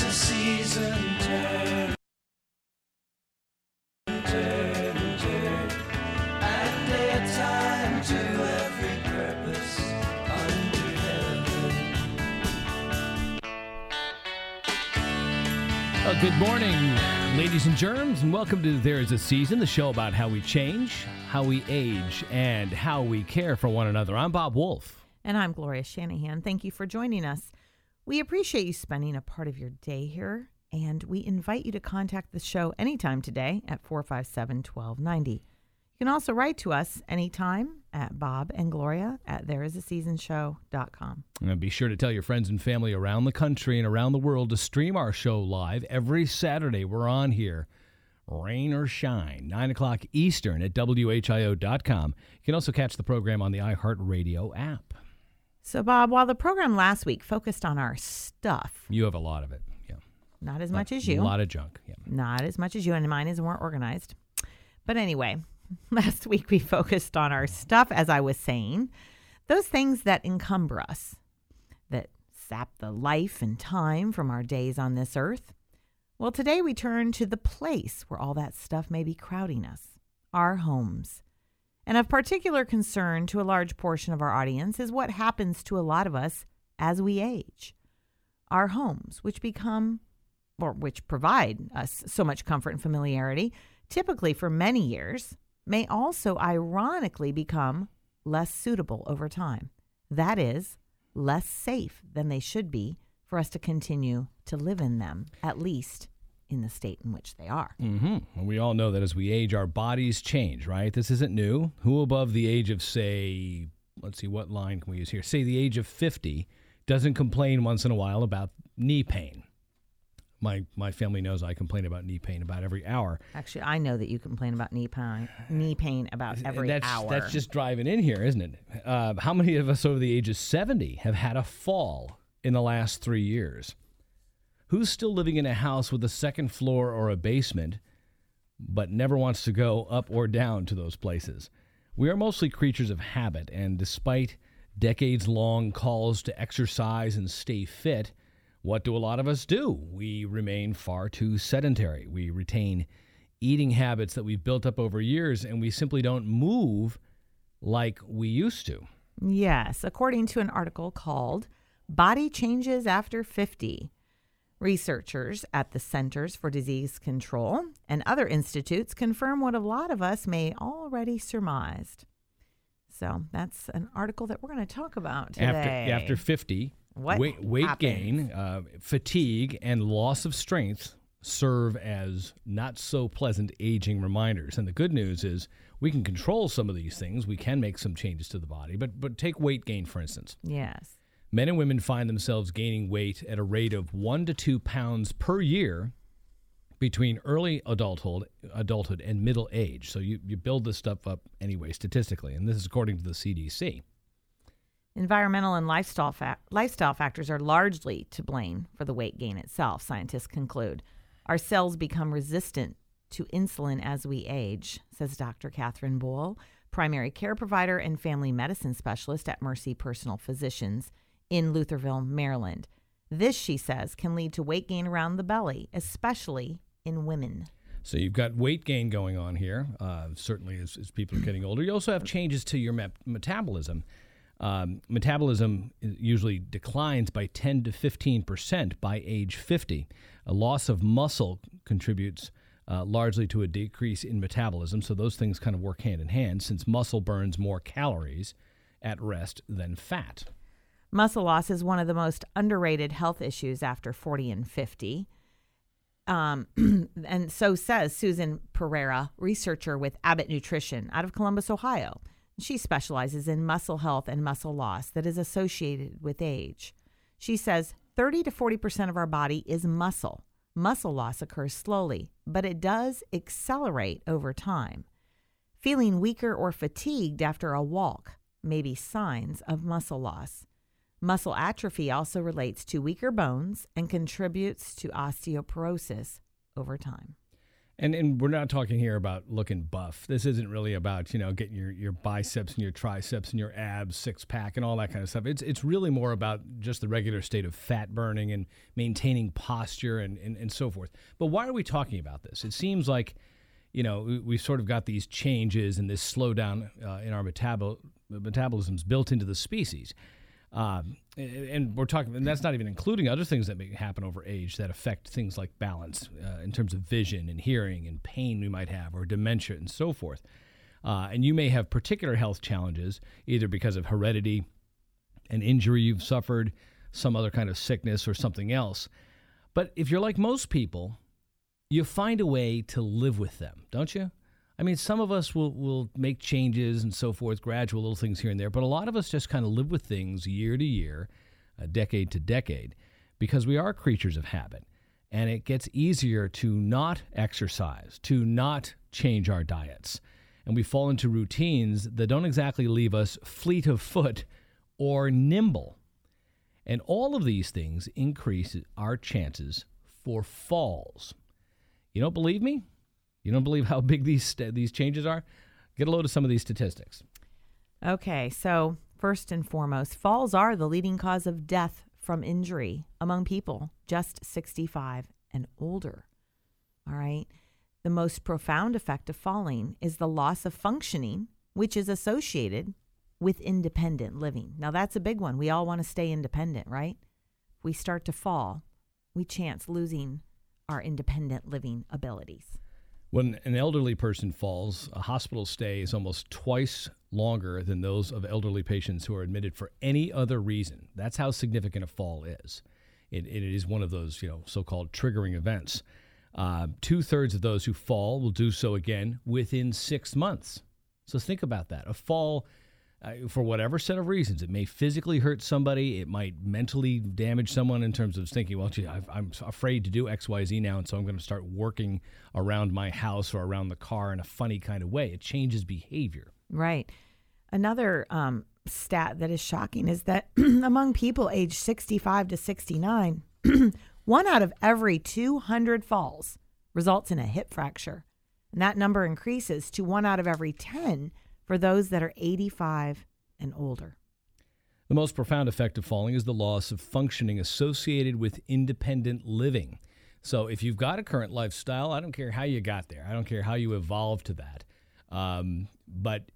There is a season turn, turn, turn, and a time to every purpose under heaven. Good morning, ladies and germs, and welcome to There Is a Season, the show about how we change, how we age, and how we care for one another. I'm Bob Wolf. And I'm Gloria Shanahan. Thank you for joining us. We appreciate you spending a part of your day here, and we invite you to contact the show anytime today at 457 1290. You can also write to us anytime at Bob and Gloria at thereisaseasonshow.com. And be sure to tell your friends and family around the country and around the world to stream our show live every Saturday. We're on here, rain or shine, 9 o'clock Eastern at WHIO.com. You can also catch the program on the iHeartRadio app. So, Bob, while the program last week focused on our stuff, You have a lot of it. Yeah. not as much as you, A lot of junk. Yeah. not as much as you, and mine is more organized. But anyway, last week we focused on our stuff, as I was saying, those things that encumber us, that sap the life and time from our days on this earth. Well, today we turn to the place where all that stuff may be crowding us our homes. And of particular concern to a large portion of our audience is what happens to a lot of us as we age. Our homes, which become or which provide us so much comfort and familiarity, typically for many years, may also ironically become less suitable over time. That is, less safe than they should be for us to continue to live in them, at least in the state in which they are. hmm And we all know that as we age, our bodies change, right? This isn't new. Who above the age of, say, let's see, what line can we use here? Say the age of 50 doesn't complain once in a while about knee pain. My, my family knows I complain about knee pain about every hour. Actually, I know that you complain about knee pain, knee pain about every that's, hour. That's just driving in here, isn't it? Uh, how many of us over the age of 70 have had a fall in the last three years? Who's still living in a house with a second floor or a basement, but never wants to go up or down to those places? We are mostly creatures of habit, and despite decades long calls to exercise and stay fit, what do a lot of us do? We remain far too sedentary. We retain eating habits that we've built up over years, and we simply don't move like we used to. Yes, according to an article called Body Changes After 50. Researchers at the Centers for Disease Control and other institutes confirm what a lot of us may already surmised. So that's an article that we're going to talk about today. After after 50, What weight, weight gain, uh, fatigue, and loss of strength serve as not so pleasant aging reminders. And the good news is we can control some of these things. We can make some changes to the body. But but take weight gain for instance. Yes. Men and women find themselves gaining weight at a rate of one to two pounds per year between early adulthood, adulthood and middle age. So you, you build this stuff up anyway, statistically, and this is according to the CDC. Environmental and lifestyle, fa- lifestyle factors are largely to blame for the weight gain itself, scientists conclude. Our cells become resistant to insulin as we age, says Dr. Catherine Boyle, primary care provider and family medicine specialist at Mercy Personal Physicians in Lutherville, Maryland. This, she says, can lead to weight gain around the belly, especially in women. So you've got weight gain going on here, uh, certainly as, as people are getting older. You also have changes to your metabolism. Um, metabolism usually declines by 10 to 15 percent by age 50. A loss of muscle contributes uh, largely to a decrease in metabolism. So those things kind of work hand in hand since muscle burns more calories at rest than fat. Muscle loss is one of the most underrated health issues after 40 and 50. Um, and so says Susan Pereira, researcher with Abbott Nutrition out of Columbus, Ohio. She specializes in muscle health and muscle loss that is associated with age. She says 30 to 40% of our body is muscle. Muscle loss occurs slowly, but it does accelerate over time. Feeling weaker or fatigued after a walk may be signs of muscle loss. Muscle atrophy also relates to weaker bones and contributes to osteoporosis over time. And and we're not talking here about looking buff. This isn't really about, you know, getting your, your biceps and your triceps and your abs six pack and all that kind of stuff. It's it's really more about just the regular state of fat burning and maintaining posture and, and, and so forth. But why are we talking about this? It seems like, you know, we, we've sort of got these changes and this slowdown uh, in our metabol- metabolisms built into the species. Um, and we're talking, and that's not even including other things that may happen over age that affect things like balance uh, in terms of vision and hearing and pain we might have, or dementia and so forth. Uh, and you may have particular health challenges, either because of heredity, an injury you've suffered, some other kind of sickness, or something else. But if you're like most people, you find a way to live with them, don't you? I mean, some of us will, will make changes and so forth, gradual little things here and there, but a lot of us just kind of live with things year to year, uh, decade to decade, because we are creatures of habit. And it gets easier to not exercise, to not change our diets. And we fall into routines that don't exactly leave us fleet of foot or nimble. And all of these things increase our chances for falls. You don't believe me? You don't believe how big these st- these changes are? Get a load of some of these statistics. Okay, so first and foremost, falls are the leading cause of death from injury among people just 65 and older. All right. The most profound effect of falling is the loss of functioning, which is associated with independent living. Now, that's a big one. We all want to stay independent, right? If we start to fall, we chance losing our independent living abilities. When an elderly person falls, a hospital stay is almost twice longer than those of elderly patients who are admitted for any other reason. That's how significant a fall is. It, it is one of those, you know, so-called triggering events. Uh, Two thirds of those who fall will do so again within six months. So think about that. A fall, uh, for whatever set of reasons, it may physically hurt somebody, it might mentally damage someone in terms of thinking, well, gee, I've, I'm afraid to do X, Y, Z now, and so I'm going to start working around my house or around the car in a funny kind of way. It changes behavior. Right. Another um, stat that is shocking is that among people aged 65 to 69, one out of every 200 falls results in a hip fracture. And that number increases to one out of every 10 for those that are 85 and older. The most profound effect of falling is the loss of functioning associated with independent living. So, if you've got a current lifestyle, I don't care how you got there, I don't care how you evolved to that. Um, but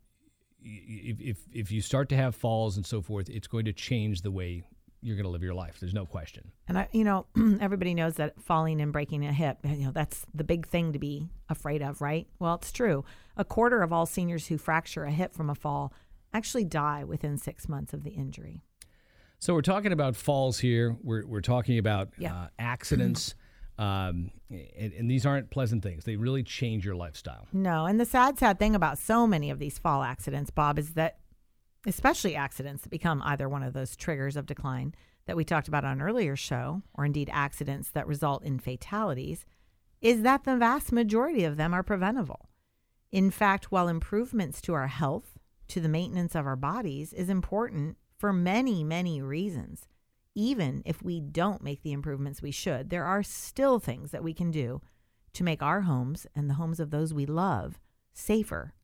if, if, if you start to have falls and so forth, it's going to change the way you're going to live your life. There's no question. And I, you know, everybody knows that falling and breaking a hip, you know, that's the big thing to be afraid of, right? Well, it's true. A quarter of all seniors who fracture a hip from a fall actually die within six months of the injury. So, we're talking about falls here, we're, we're talking about Yeah. uh, accidents. Um, and, and these aren't pleasant things. They really change your lifestyle. No, and the sad, sad thing about so many of these fall accidents, Bob, is that especially accidents that become either one of those triggers of decline that we talked about on earlier show, or indeed accidents that result in fatalities, is that the vast majority of them are preventable. In fact, while improvements to our health, to the maintenance of our bodies, is important for many, many reasons, even if we don't make the improvements we should, there are still things that we can do to make our homes and the homes of those we love safer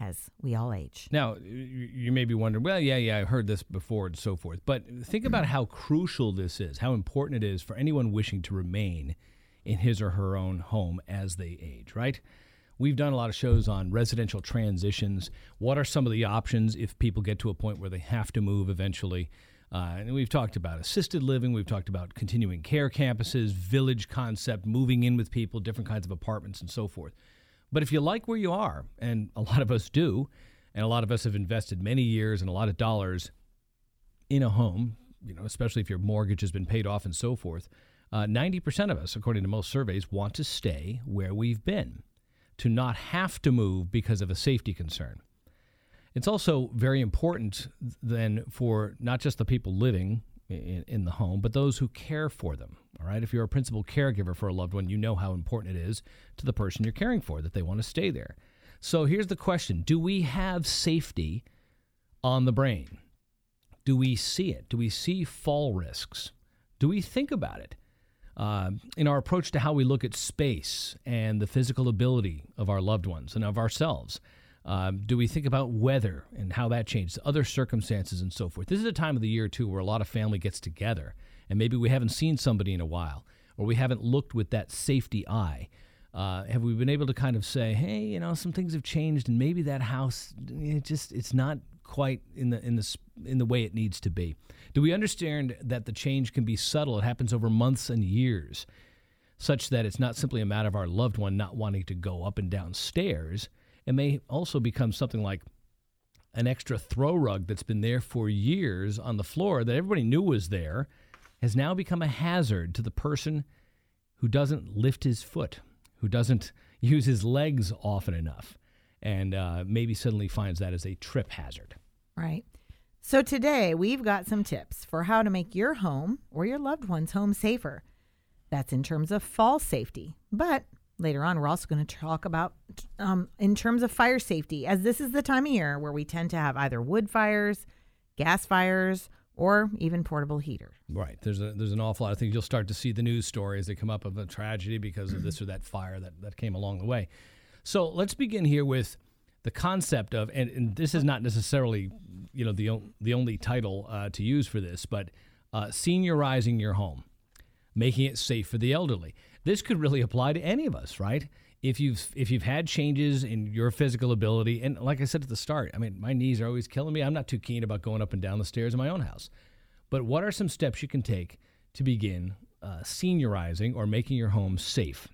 as we all age. Now, you may be wondering, well, yeah, yeah, I heard this before and so forth. But think about how crucial this is, how important it is for anyone wishing to remain in his or her own home as they age, right? We've done a lot of shows on residential transitions. What are some of the options if people get to a point where they have to move eventually? Uh, and we've talked about assisted living. We've talked about continuing care campuses, village concept, moving in with people, different kinds of apartments, and so forth. But if you like where you are, and a lot of us do, and a lot of us have invested many years and a lot of dollars in a home, you know, especially if your mortgage has been paid off and so forth, uh, 90% of us, according to most surveys, want to stay where we've been, to not have to move because of a safety concern. It's also very important then for not just the people living in, in the home, but those who care for them. All right. If you're a principal caregiver for a loved one, you know how important it is to the person you're caring for that they want to stay there. So here's the question Do we have safety on the brain? Do we see it? Do we see fall risks? Do we think about it? Uh, in our approach to how we look at space and the physical ability of our loved ones and of ourselves. Um, do we think about weather and how that changes, other circumstances, and so forth? This is a time of the year, too, where a lot of family gets together, and maybe we haven't seen somebody in a while, or we haven't looked with that safety eye. Uh, have we been able to kind of say, hey, you know, some things have changed, and maybe that house, it just, it's not quite in the in the in the way it needs to be? Do we understand that the change can be subtle? It happens over months and years, such that it's not simply a matter of our loved one not wanting to go up and down stairs. It may also become something like an extra throw rug that's been there for years on the floor that everybody knew was there has now become a hazard to the person who doesn't lift his foot, who doesn't use his legs often enough, and uh, maybe suddenly finds that as a trip hazard. Right. So today we've got some tips for how to make your home or your loved one's home safer. That's in terms of fall safety. But later on, we're also going to talk about um, in terms of fire safety, as this is the time of year where we tend to have either wood fires, gas fires, or even portable heaters. Right. There's a there's an awful lot of things. You'll start to see the news stories that come up of a tragedy because of this or that fire that, that came along the way. So let's begin here with the concept of, and, and this is not necessarily, you know, the the only title uh, to use for this, but uh, seniorizing your home, making it safe for the elderly. This could really apply to any of us, right? If you've if you've had changes in your physical ability, and like I said at the start, I mean, my knees are always killing me. I'm not too keen about going up and down the stairs in my own house. But what are some steps you can take to begin uh, seniorizing or making your home safe?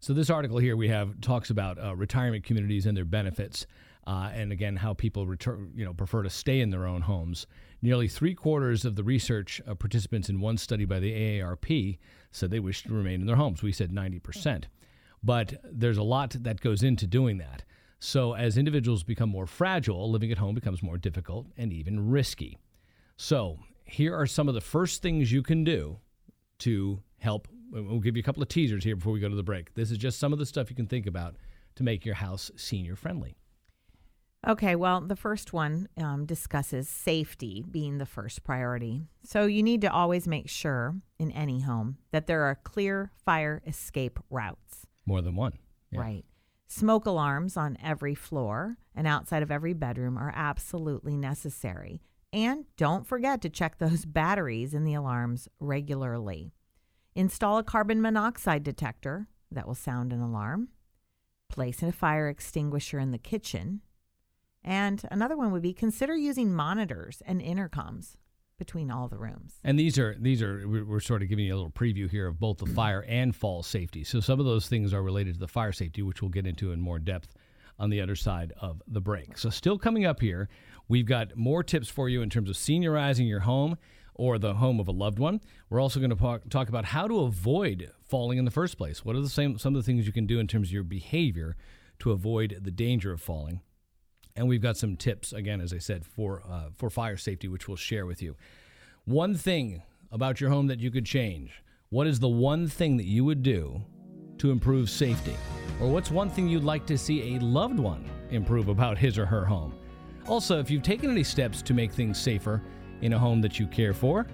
So this article here we have talks about uh, retirement communities and their benefits, uh, and again how people return, you know, prefer to stay in their own homes. Nearly three quarters of the research uh, participants in one study by the AARP said they wish to remain in their homes. We said 90 percent, but there's a lot that goes into doing that. So as individuals become more fragile, living at home becomes more difficult and even risky. So here are some of the first things you can do to help. We'll give you a couple of teasers here before we go to the break. This is just some of the stuff you can think about to make your house senior friendly. Okay, well, the first one um, discusses safety being the first priority. So you need to always make sure in any home that there are clear fire escape routes. More than one. Yeah. Right. Smoke alarms on every floor and outside of every bedroom are absolutely necessary. And don't forget to check those batteries in the alarms regularly. Install a carbon monoxide detector that will sound an alarm. Place a fire extinguisher in the kitchen. And another one would be consider using monitors and intercoms between all the rooms. And these are these are we're sort of giving you a little preview here of both the fire and fall safety. So some of those things are related to the fire safety, which we'll get into in more depth on the other side of the break. So still coming up here, we've got more tips for you in terms of seniorizing your home or the home of a loved one. We're also going to talk, talk about how to avoid falling in the first place. What are the same some of the things you can do in terms of your behavior to avoid the danger of falling? And we've got some tips again, as I said, for uh, for fire safety, which we'll share with you. One thing about your home that you could change. What is the one thing that you would do to improve safety? Or what's one thing you'd like to see a loved one improve about his or her home? Also, if you've taken any steps to make things safer in a home that you care for,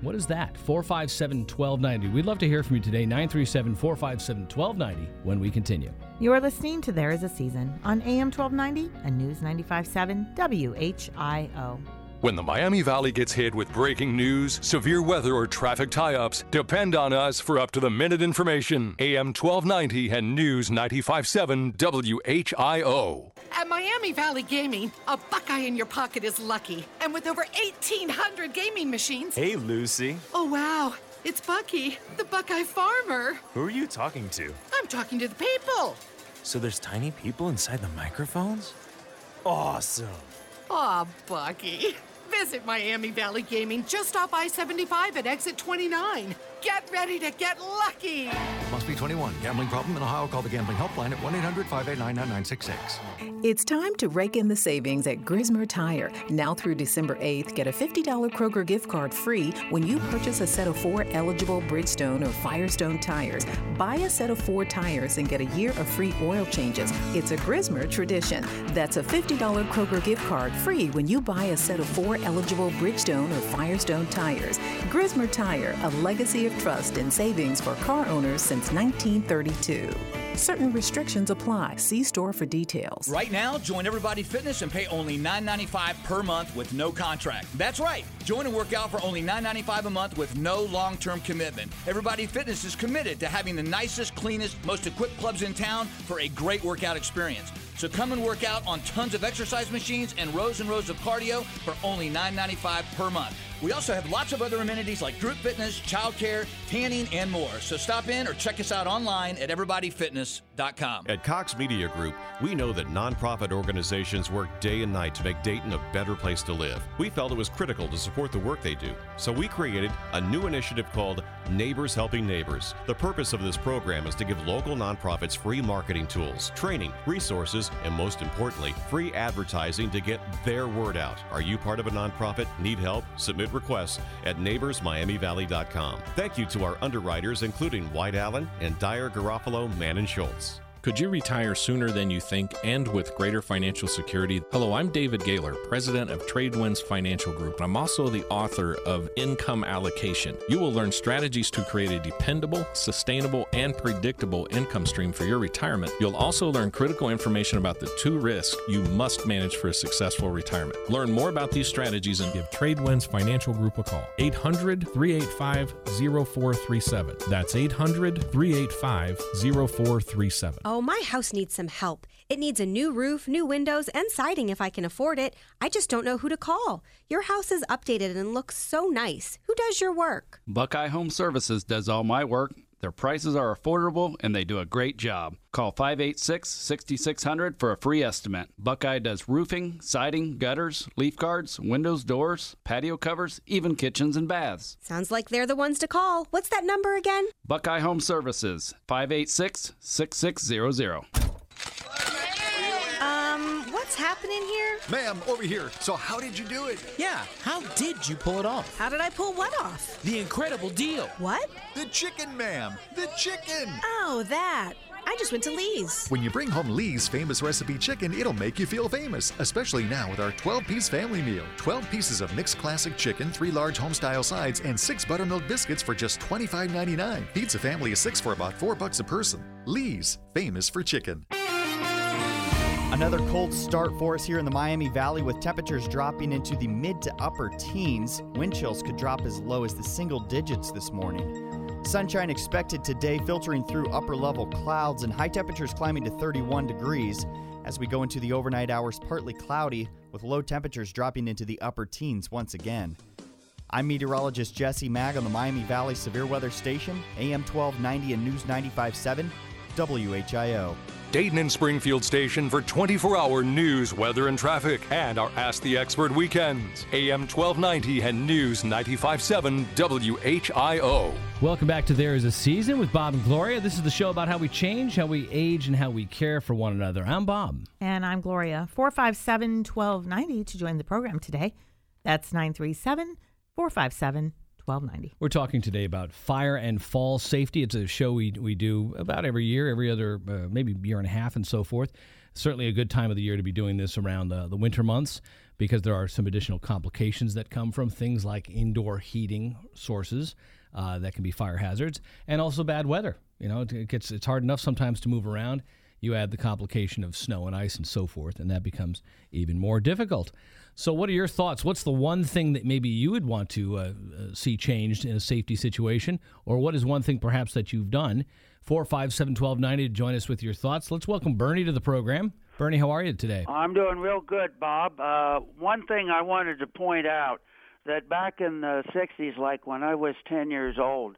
what is that? 457 1290. We'd love to hear from you today. 937 457 1290 when we continue. You are listening to There Is a Season on AM 1290 and News 95.7 WHIO. When the Miami Valley gets hit with breaking news, severe weather, or traffic tie ups, depend on us for up to the minute information. AM 1290 and News 95.7 WHIO. At Miami Valley Gaming, a Buckeye in your pocket is lucky. And with over 1,800 gaming machines. Hey, Lucy. Oh, wow. It's Bucky, the Buckeye farmer. Who are you talking to? I'm talking to the people. So there's tiny people inside the microphones? Awesome. Aw, Bucky. Visit Miami Valley Gaming just off I 75 at exit 29. Get ready to get lucky. Must be 21. Gambling problem in Ohio? Call the gambling helpline at 1 800 589 9966. It's time to rake in the savings at Grismer Tire. Now through December 8th, get a $50 Kroger gift card free when you purchase a set of four eligible Bridgestone or Firestone tires. Buy a set of four tires and get a year of free oil changes. It's a Grismer tradition. That's a $50 Kroger gift card free when you buy a set of four eligible Bridgestone or Firestone tires. Grismer Tire, a legacy of trust and savings for car owners since 1932. Certain restrictions apply. See store for details. Right now, join Everybody Fitness and pay only $9.95 per month with no contract. That's right. Join and work out for only $9.95 a month with no long term commitment. Everybody Fitness is committed to having the nicest, cleanest, most equipped clubs in town for a great workout experience. So come and work out on tons of exercise machines and rows and rows of cardio for only $9.95 per month. We also have lots of other amenities like group fitness, childcare, tanning, and more. So stop in or check us out online at everybodyfitness.com. At Cox Media Group, we know that nonprofit organizations work day and night to make Dayton a better place to live. We felt it was critical to support the work they do, so we created a new initiative called Neighbors Helping Neighbors. The purpose of this program is to give local nonprofits free marketing tools, training, resources, and most importantly, free advertising to get their word out. Are you part of a nonprofit? Need help? Submit requests at neighborsmiamivalley.com. Thank you to our underwriters, including White Allen and Dyer Garofalo, Mann Schultz. Could you retire sooner than you think and with greater financial security? Hello, I'm David Gaylor, president of Tradewinds Financial Group. and I'm also the author of Income Allocation. You will learn strategies to create a dependable, sustainable, and predictable income stream for your retirement. You'll also learn critical information about the two risks you must manage for a successful retirement. Learn more about these strategies and give Tradewinds Financial Group a call. 800 385 0437. That's 800 385 0437. My house needs some help. It needs a new roof, new windows, and siding if I can afford it. I just don't know who to call. Your house is updated and looks so nice. Who does your work? Buckeye Home Services does all my work. Their prices are affordable and they do a great job. Call 586 6600 for a free estimate. Buckeye does roofing, siding, gutters, leaf guards, windows, doors, patio covers, even kitchens and baths. Sounds like they're the ones to call. What's that number again? Buckeye Home Services, 586 6600. Happening here? Ma'am, over here. So, how did you do it? Yeah, how did you pull it off? How did I pull what off? The incredible deal. What? The chicken, ma'am. The chicken. Oh, that. I just went to Lee's. When you bring home Lee's famous recipe chicken, it'll make you feel famous, especially now with our 12 piece family meal. 12 pieces of mixed classic chicken, 3 large homestyle sides, and 6 buttermilk biscuits for just $25.99. Feeds a family of 6 for about 4 bucks a person. Lee's, famous for chicken. Another cold start for us here in the Miami Valley with temperatures dropping into the mid to upper teens. Wind chills could drop as low as the single digits this morning. Sunshine expected today, filtering through upper level clouds, and high temperatures climbing to 31 degrees. As we go into the overnight hours, partly cloudy, with low temperatures dropping into the upper teens once again. I'm meteorologist Jesse Mag on the Miami Valley Severe Weather Station, AM 1290 and News 957, WHIO. Dayton and Springfield station for 24 hour news, weather, and traffic, and our Ask the Expert weekends. AM 1290 and News 957 WHIO. Welcome back to There Is a Season with Bob and Gloria. This is the show about how we change, how we age, and how we care for one another. I'm Bob. And I'm Gloria. 457 1290 to join the program today. That's 937 457 1290. We're talking today about fire and fall safety. It's a show we, we do about every year, every other, uh, maybe year and a half, and so forth. Certainly a good time of the year to be doing this around the, the winter months because there are some additional complications that come from things like indoor heating sources uh, that can be fire hazards and also bad weather. You know, it gets it's hard enough sometimes to move around. You add the complication of snow and ice and so forth, and that becomes even more difficult. So, what are your thoughts? What's the one thing that maybe you would want to uh, uh, see changed in a safety situation, or what is one thing perhaps that you've done? Four five seven twelve ninety to join us with your thoughts. Let's welcome Bernie to the program. Bernie, how are you today? I'm doing real good, Bob. Uh, one thing I wanted to point out that back in the '60s, like when I was 10 years old,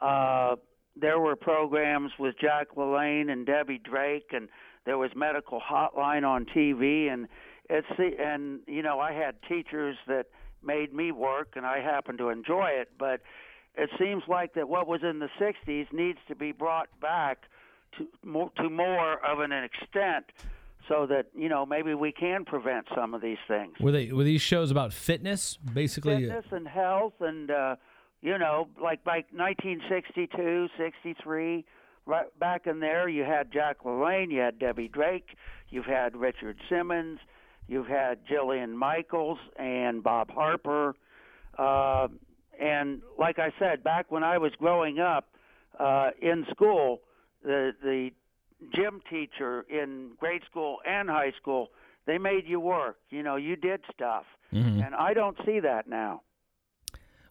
uh, there were programs with Jack LaLanne and Debbie Drake, and there was medical hotline on TV, and it's and you know I had teachers that made me work, and I happened to enjoy it, but it seems like that what was in the 60s needs to be brought back to more, to more of an extent so that you know maybe we can prevent some of these things Were they were these shows about fitness, basically? fitness and health and uh you know like by 1962 63 right back in there you had jack lalanne you had debbie drake you've had richard simmons you've had jillian michaels and bob harper uh and like i said back when i was growing up uh in school the the gym teacher in grade school and high school they made you work you know you did stuff Mhm. and i don't see that now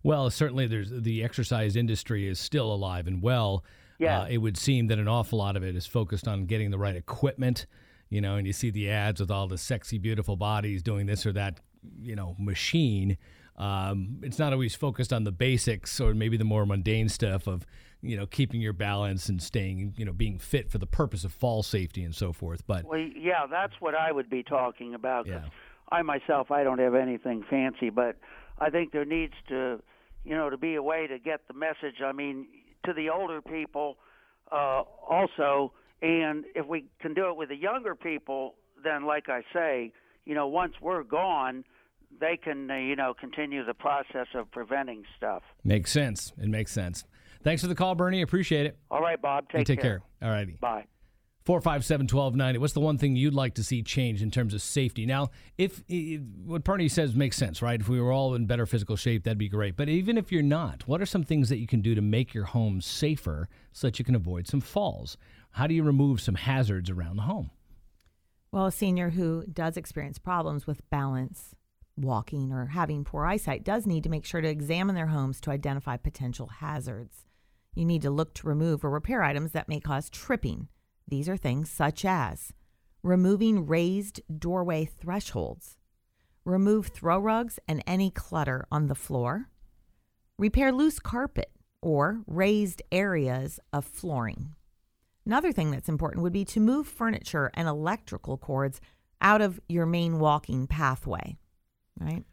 Well, certainly there's the exercise industry is still alive and well. Yeah. Uh, it would seem that an awful lot of it is focused on getting the right equipment, you know, and you see the ads with all the sexy, beautiful bodies doing this or that, you know, machine. Um, it's not always focused on the basics or maybe the more mundane stuff of, you know, keeping your balance and staying, you know, being fit for the purpose of fall safety and so forth. But Well, yeah, that's what I would be talking about. Yeah. I myself, I don't have anything fancy, but I think there needs to, you know, to be a way to get the message. I mean, to the older people, uh, also, and if we can do it with the younger people, then, like I say, you know, once we're gone, they can, uh, you know, continue the process of preventing stuff. makes sense. It makes sense. Thanks for the call, Bernie. Appreciate it. All right, Bob. You Take, take care. All righty. Bye. 457 1290. What's the one thing you'd like to see change in terms of safety? Now, if, if what Bernie says makes sense, right? If we were all in better physical shape, that'd be great. But even if you're not, what are some things that you can do to make your home safer so that you can avoid some falls? How do you remove some hazards around the home? Well, a senior who does experience problems with balance, walking, or having poor eyesight does need to make sure to examine their homes to identify potential hazards. You need to look to remove or repair items that may cause tripping. These are things such as removing raised doorway thresholds, remove throw rugs and any clutter on the floor, repair loose carpet or raised areas of flooring. Another thing that's important would be to move furniture and electrical cords out of your main walking pathway, right?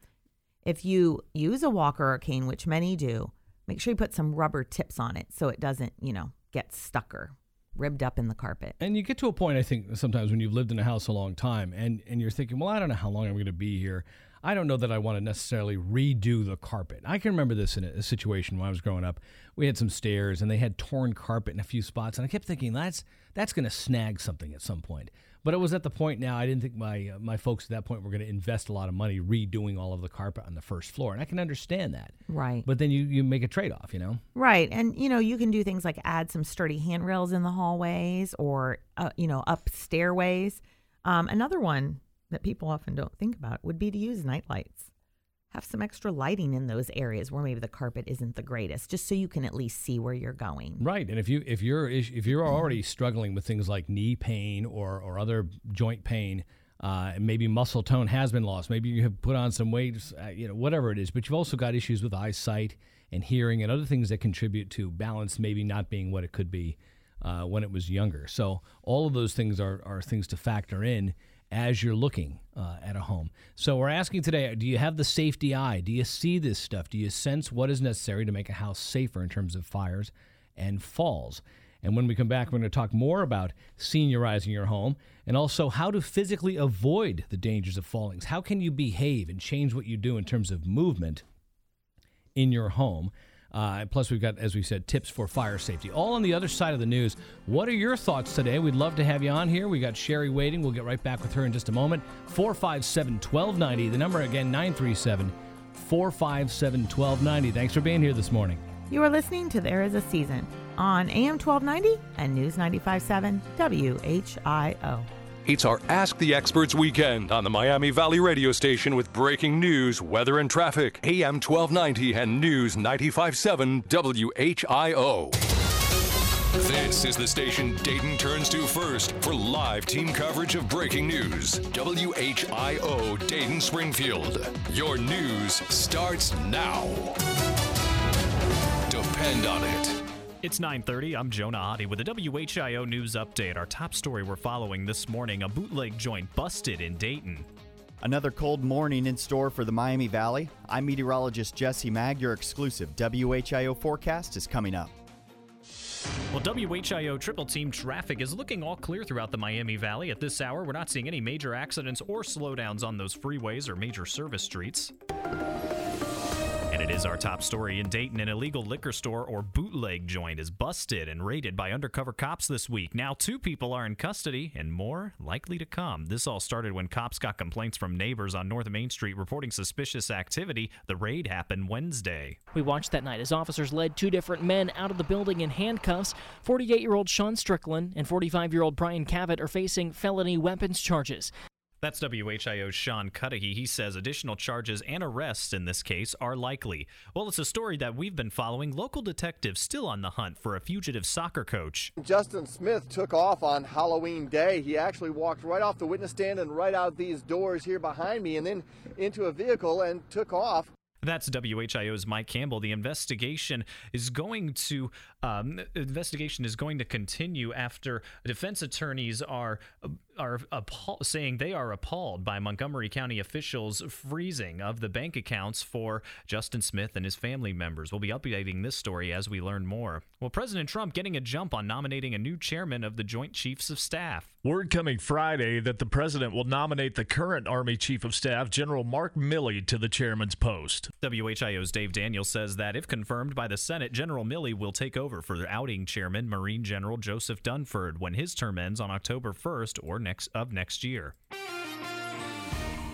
If you use a walker or cane, which many do, make sure you put some rubber tips on it so it doesn't, you know, get stuck or ribbed up in the carpet. And you get to a point, I think, sometimes when you've lived in a house a long time and, and you're thinking, well, I don't know how long I'm going to be here. I don't know that I want to necessarily redo the carpet. I can remember this in a, a situation when I was growing up. We had some stairs and they had torn carpet in a few spots. And I kept thinking, that's, that's going to snag something at some point. But it was at the point now, I didn't think my, uh, my folks at that point were going to invest a lot of money redoing all of the carpet on the first floor. And I can understand that. Right. But then you, you make a trade off, you know? Right. And, you know, you can do things like add some sturdy handrails in the hallways or, uh, you know, up stairways. Um, another one that people often don't think about would be to use night lights. Have some extra lighting in those areas where maybe the carpet isn't the greatest, just so you can at least see where you're going. Right, and if you if you're if you're already struggling with things like knee pain or or other joint pain, uh, maybe muscle tone has been lost, maybe you have put on some weight, uh, you know, whatever it is, but you've also got issues with eyesight and hearing and other things that contribute to balance maybe not being what it could be uh, when it was younger. So all of those things are are things to factor in as you're looking uh, at a home. So we're asking today do you have the safety eye? Do you see this stuff? Do you sense what is necessary to make a house safer in terms of fires and falls? And when we come back, we're going to talk more about seniorizing your home and also how to physically avoid the dangers of fallings. How can you behave and change what you do in terms of movement in your home? Uh, plus, we've got, as we said, tips for fire safety. All on the other side of the news. What are your thoughts today? We'd love to have you on here. We got Sherry waiting. We'll get right back with her in just a moment. 457 1290. The number again, 937 457 1290. Thanks for being here this morning. You are listening to There Is a Season on AM 1290 and News 957 WHIO. It's our Ask the Experts weekend on the Miami Valley radio station with breaking news, weather, and traffic. AM 1290 and News 95.7 WHIO. This is the station Dayton turns to first for live team coverage of breaking news. WHIO Dayton Springfield. Your news starts now. Depend on it. It's 9:30. I'm Jonah Adi with a WHIO news update. Our top story we're following this morning: a bootleg joint busted in Dayton. Another cold morning in store for the Miami Valley. I'm meteorologist Jesse Mag. Your exclusive WHIO forecast is coming up. Well, WHIO triple team traffic is looking all clear throughout the Miami Valley. At this hour, we're not seeing any major accidents or slowdowns on those freeways or major service streets. And it is our top story in Dayton. An illegal liquor store or bootleg joint is busted and raided by undercover cops this week. Now, two people are in custody and more likely to come. This all started when cops got complaints from neighbors on North Main Street reporting suspicious activity. The raid happened Wednesday. We watched that night as officers led two different men out of the building in handcuffs. 48 year old Sean Strickland and 45 year old Brian Cavett are facing felony weapons charges. That's WHIO's Sean Cudahy. He says additional charges and arrests in this case are likely. Well, it's a story that we've been following. Local detectives still on the hunt for a fugitive soccer coach. Justin Smith took off on Halloween Day. He actually walked right off the witness stand and right out these doors here behind me and then into a vehicle and took off. That's WHIO's Mike Campbell. The investigation is going to um, investigation is going to continue after defense attorneys are are appall- saying they are appalled by Montgomery County officials freezing of the bank accounts for Justin Smith and his family members. We'll be updating this story as we learn more. Well, President Trump getting a jump on nominating a new chairman of the Joint Chiefs of Staff. Word coming Friday that the president will nominate the current Army Chief of Staff, General Mark Milley, to the chairman's post. WHIO's Dave Daniel says that if confirmed by the Senate, General Milley will take over for the outing chairman, Marine General Joseph Dunford, when his term ends on October 1st or next of next year.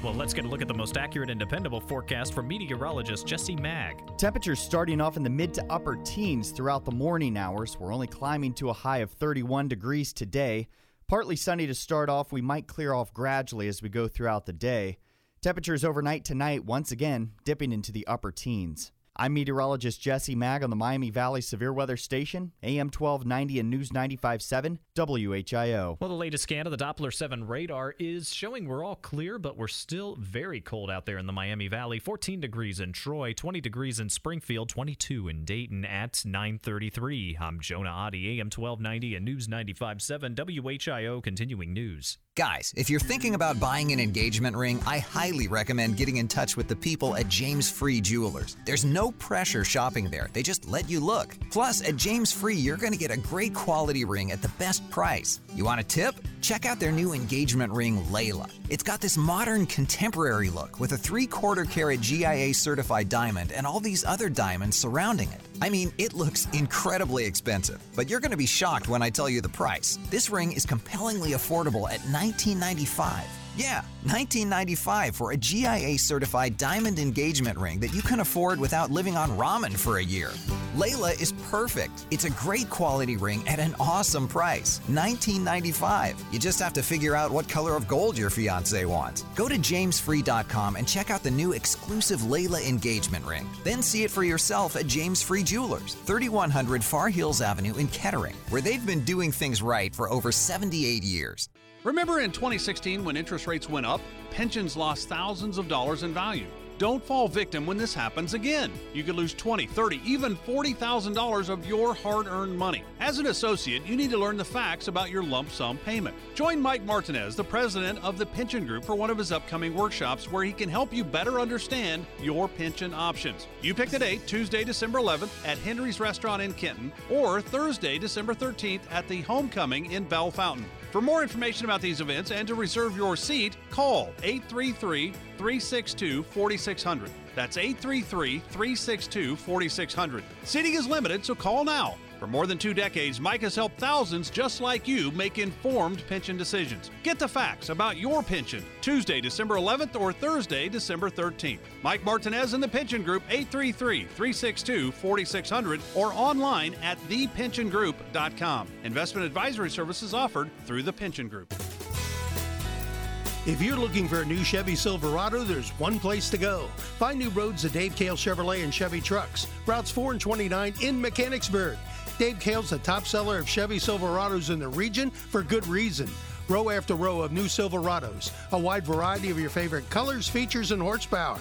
Well, let's get a look at the most accurate and dependable forecast from meteorologist Jesse Mag. Temperatures starting off in the mid to upper teens throughout the morning hours. We're only climbing to a high of 31 degrees today. Partly sunny to start off. We might clear off gradually as we go throughout the day. Temperatures overnight tonight, once again, dipping into the upper teens. I'm meteorologist Jesse Mag on the Miami Valley Severe Weather Station, AM 1290 and News 95.7, WHIO. Well, the latest scan of the Doppler 7 radar is showing we're all clear, but we're still very cold out there in the Miami Valley. 14 degrees in Troy, 20 degrees in Springfield, 22 in Dayton at 933. I'm Jonah Adi, AM 1290 and News 95.7, WHIO continuing news. Guys, if you're thinking about buying an engagement ring, I highly recommend getting in touch with the people at James Free Jewelers. There's no pressure shopping there, they just let you look. Plus, at James Free, you're going to get a great quality ring at the best price. You want a tip? Check out their new engagement ring, Layla. It's got this modern contemporary look with a three quarter carat GIA certified diamond and all these other diamonds surrounding it. I mean, it looks incredibly expensive, but you're going to be shocked when I tell you the price. This ring is compellingly affordable at $19.95. Yeah, $19.95 for a GIA certified diamond engagement ring that you can afford without living on ramen for a year. Layla is perfect. It's a great quality ring at an awesome price. $19.95. You just have to figure out what color of gold your fiance wants. Go to jamesfree.com and check out the new exclusive Layla engagement ring. Then see it for yourself at James Free Jewelers, 3100 Far Hills Avenue in Kettering, where they've been doing things right for over 78 years. Remember in 2016 when interest rates went up, pensions lost thousands of dollars in value. Don't fall victim when this happens again. You could lose 20, 30, even $40,000 of your hard-earned money. As an associate, you need to learn the facts about your lump sum payment. Join Mike Martinez, the president of the Pension Group, for one of his upcoming workshops where he can help you better understand your pension options. You pick the date, Tuesday, December 11th at Henry's Restaurant in Kenton or Thursday, December 13th at the Homecoming in Bellefontaine. For more information about these events and to reserve your seat, call 833 362 4600. That's 833 362 4600. Seating is limited, so call now. For more than two decades, Mike has helped thousands just like you make informed pension decisions. Get the facts about your pension Tuesday, December 11th or Thursday, December 13th. Mike Martinez and the Pension Group, 833 362 4600 or online at thepensiongroup.com. Investment advisory services offered through the Pension Group. If you're looking for a new Chevy Silverado, there's one place to go. Find new roads at Dave Kehl Chevrolet and Chevy Trucks, routes 4 and 29 in Mechanicsburg. Dave Kehl's the top seller of Chevy Silverados in the region for good reason. Row after row of new Silverados, a wide variety of your favorite colors, features, and horsepower.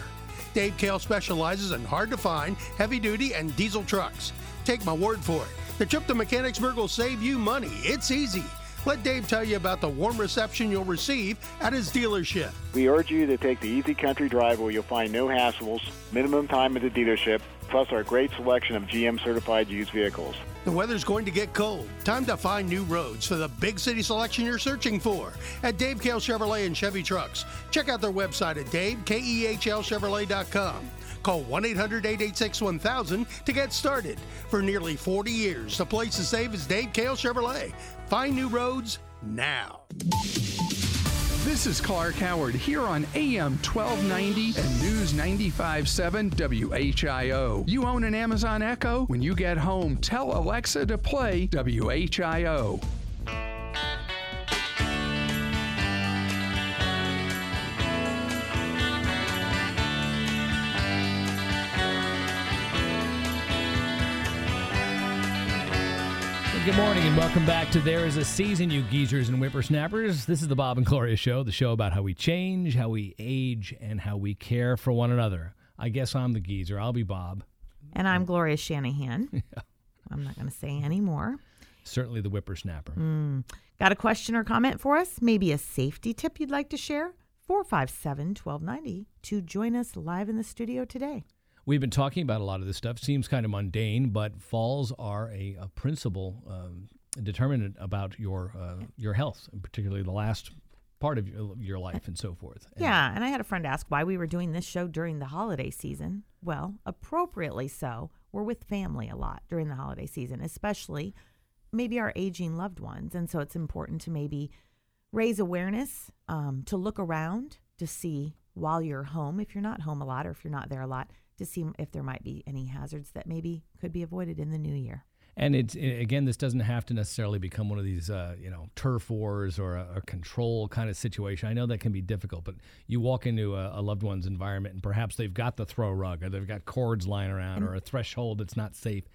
Dave Kehl specializes in hard to find, heavy duty, and diesel trucks. Take my word for it. The trip to Mechanicsburg will save you money. It's easy. Let Dave tell you about the warm reception you'll receive at his dealership. We urge you to take the easy country drive where you'll find no hassles, minimum time at the dealership, plus our great selection of GM certified used vehicles. The weather's going to get cold. Time to find new roads for the big city selection you're searching for at Dave Kehl Chevrolet and Chevy Trucks. Check out their website at davekehlchevrolet.com. Call 1 800 886 1000 to get started. For nearly 40 years, the place to save is Dave Kehl Chevrolet. Find new roads now. This is Clark Howard here on AM 1290 and News 95.7 WHIO. You own an Amazon Echo? When you get home, tell Alexa to play WHIO. Good morning and welcome back to There Is a Season, you geezers and whippersnappers. This is the Bob and Gloria Show, the show about how we change, how we age, and how we care for one another. I guess I'm the geezer. I'll be Bob. And I'm Gloria Shanahan. I'm not going to say any more. Certainly the whippersnapper. Mm. Got a question or comment for us? Maybe a safety tip you'd like to share? 457 1290 to join us live in the studio today. We've been talking about a lot of this stuff. Seems kind of mundane, but falls are a, a principal um, determinant about your uh, your health, particularly the last part of your, your life and so forth. And Yeah, and I had a friend ask why we were doing this show during the holiday season. Well, appropriately so. We're with family a lot during the holiday season, especially maybe our aging loved ones. And so it's important to maybe raise awareness, um, to look around to see while you're home, if you're not home a lot or if you're not there a lot, to see if there might be any hazards that maybe could be avoided in the new year. And it's again, this doesn't have to necessarily become one of these, uh, you know, turf wars or a, a control kind of situation. I know that can be difficult, but you walk into a, a loved one's environment, and perhaps they've got the throw rug, or they've got cords lying around, or a threshold that's not safe.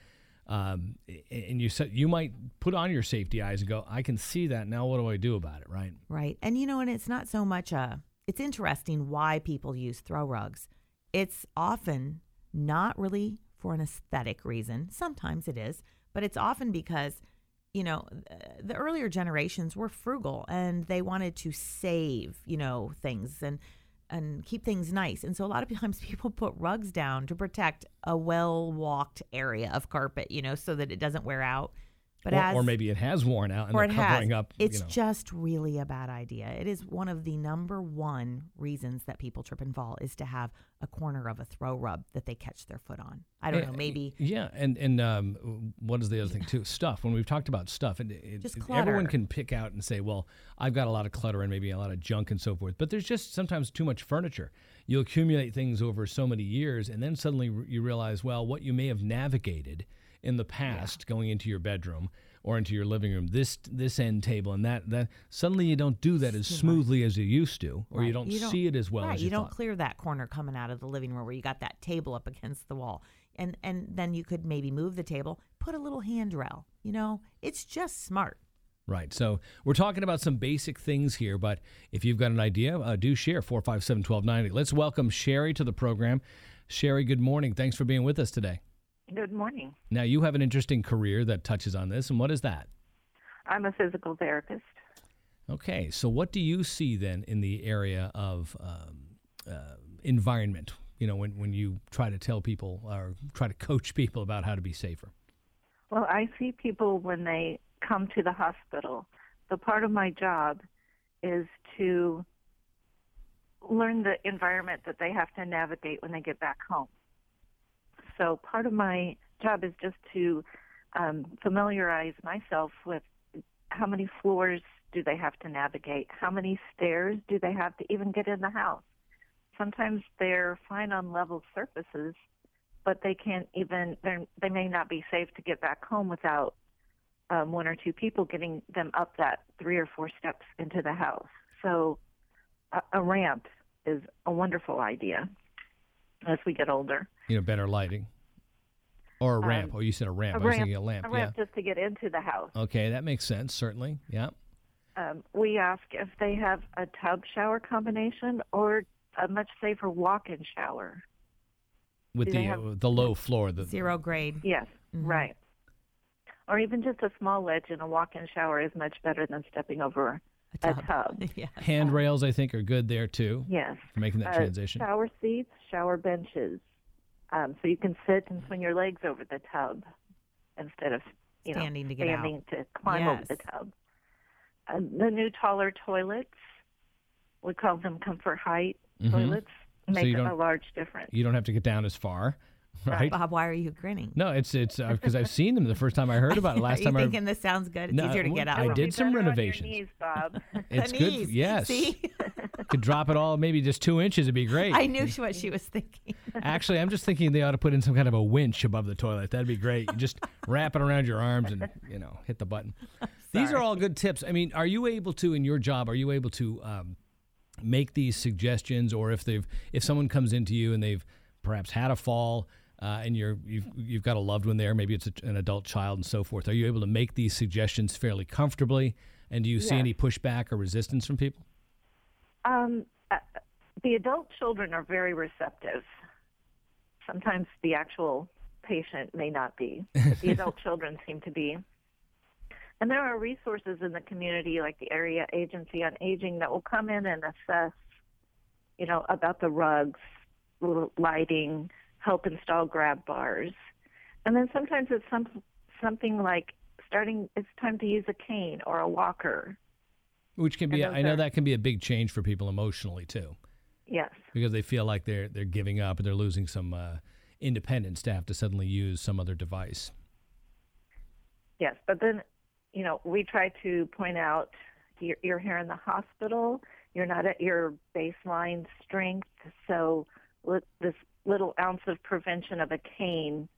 Um, and you said you might put on your safety eyes and go, "I can see that now. What do I do about it?" Right? Right. And you know, and it's not so much a it's interesting why people use throw rugs. It's often not really for an aesthetic reason. Sometimes it is, but it's often because you know, the earlier generations were frugal and they wanted to save, you know, things and and keep things nice. And so a lot of times people put rugs down to protect a well-walked area of carpet, you know, so that it doesn't wear out. But or, as or maybe it has worn out and or it covering has. up. It's you know. just really a bad idea. It is one of the number one reasons that people trip and fall is to have a corner of a throw rub that they catch their foot on. I don't Eh, know, maybe Yeah, and and um, what is the other thing too? Stuff. When we've talked about stuff, and it, Just it- everyone can pick out and say, "Well, I've got a lot of clutter and maybe a lot of junk and so forth." But there's just sometimes too much furniture. You accumulate things over so many years, and then suddenly you realize, well, what you may have navigated in the past, going into your bedroom or into your living room, this this end table and that that suddenly you don't do that as smoothly as you used to, or you Right. don't see it as well right, as you, don't thought. clear that corner coming out of the living room where you got that table up against the wall. And and then you could maybe move the table, put a little handrail. You know, it's just smart. Right. So we're talking about some basic things here, but if you've got an idea, uh, do share 457 1290. Let's welcome Sherry to the program. Sherry, good morning. Thanks for being with us today. Good morning. Now, you have an interesting career that touches on this, and what is that? I'm a physical therapist. Okay. So, what do you see then in the area of um, uh, environment? You know, when, when you try to tell people or try to coach people about how to be safer? Well, I see people when they come to the hospital. The part of my job is to learn the environment that they have to navigate when they get back home. So part of my job is just to um, familiarize myself with how many floors do they have to navigate, how many stairs do they have to even get in the house. Sometimes they're fine on level surfaces, but they can't even. they're- may not be safe to get back home without um, one or two people getting them up that three or four steps into the house. So a, a ramp is a wonderful idea as we get older. You know, better lighting or a Um, ramp. oh, you said a ramp. A I was ramp, thinking a lamp. a ramp just to get into the house. Okay, that makes sense, certainly. Yeah. Um, we ask if they have a tub shower combination or a much safer walk-in shower. With Do the they uh, have- the low floor, the Zero grade. Yes, right. or even just a small ledge in a walk-in shower is much better than stepping over a tub. Handrails, I think, are good there too. Yes. For making that Uh, transition. Shower seats, shower benches, um, so you can sit and swing your legs over the tub instead of you Standing know to get out. standing to climb over the tub. Uh, the new taller toilets, we call them comfort height Mhm. toilets, make you a large difference. You don't have to get down as far, right? Bob, why are you grinning? No, it's it's because I've seen them the first time I heard about it. Last are time I was thinking this sounds good? It's No, easier to get out. I did some renovations. Knees, Bob. It's good. Yes. See? Could drop it all, maybe just two inches. It'd be great. I knew what she was thinking. Actually, I'm just thinking they ought to put in some kind of a winch above the toilet. That'd be great. You just wrap it around your arms and you know hit the button. These are all good tips. I mean, are you able to in your job? Are you able to um, make these suggestions, or if they've if someone comes into you and they've perhaps had a fall uh, and you're you've you've got a loved one there, maybe it's a, an adult child and so forth. Are you able to make these suggestions fairly comfortably? And do you see any pushback or resistance from people? Um, uh, the adult children are very receptive. Sometimes the actual patient may not be, but the adult children seem to be. And there are resources in the community, like the Area Agency on Aging, that will come in and assess, you know, about the rugs, lighting, help install grab bars. And then sometimes it's some, something like starting, it's time to use a cane or a walker. Which can be, I know are- that can be a big change for people emotionally too. Yes. because they feel like they're they're giving up and they're losing some uh, independence to have to suddenly use some other device. Yes, but then, you know, we try to point out you're, you're here in the hospital. You're not at your baseline strength, so li- this little ounce of prevention of a cane,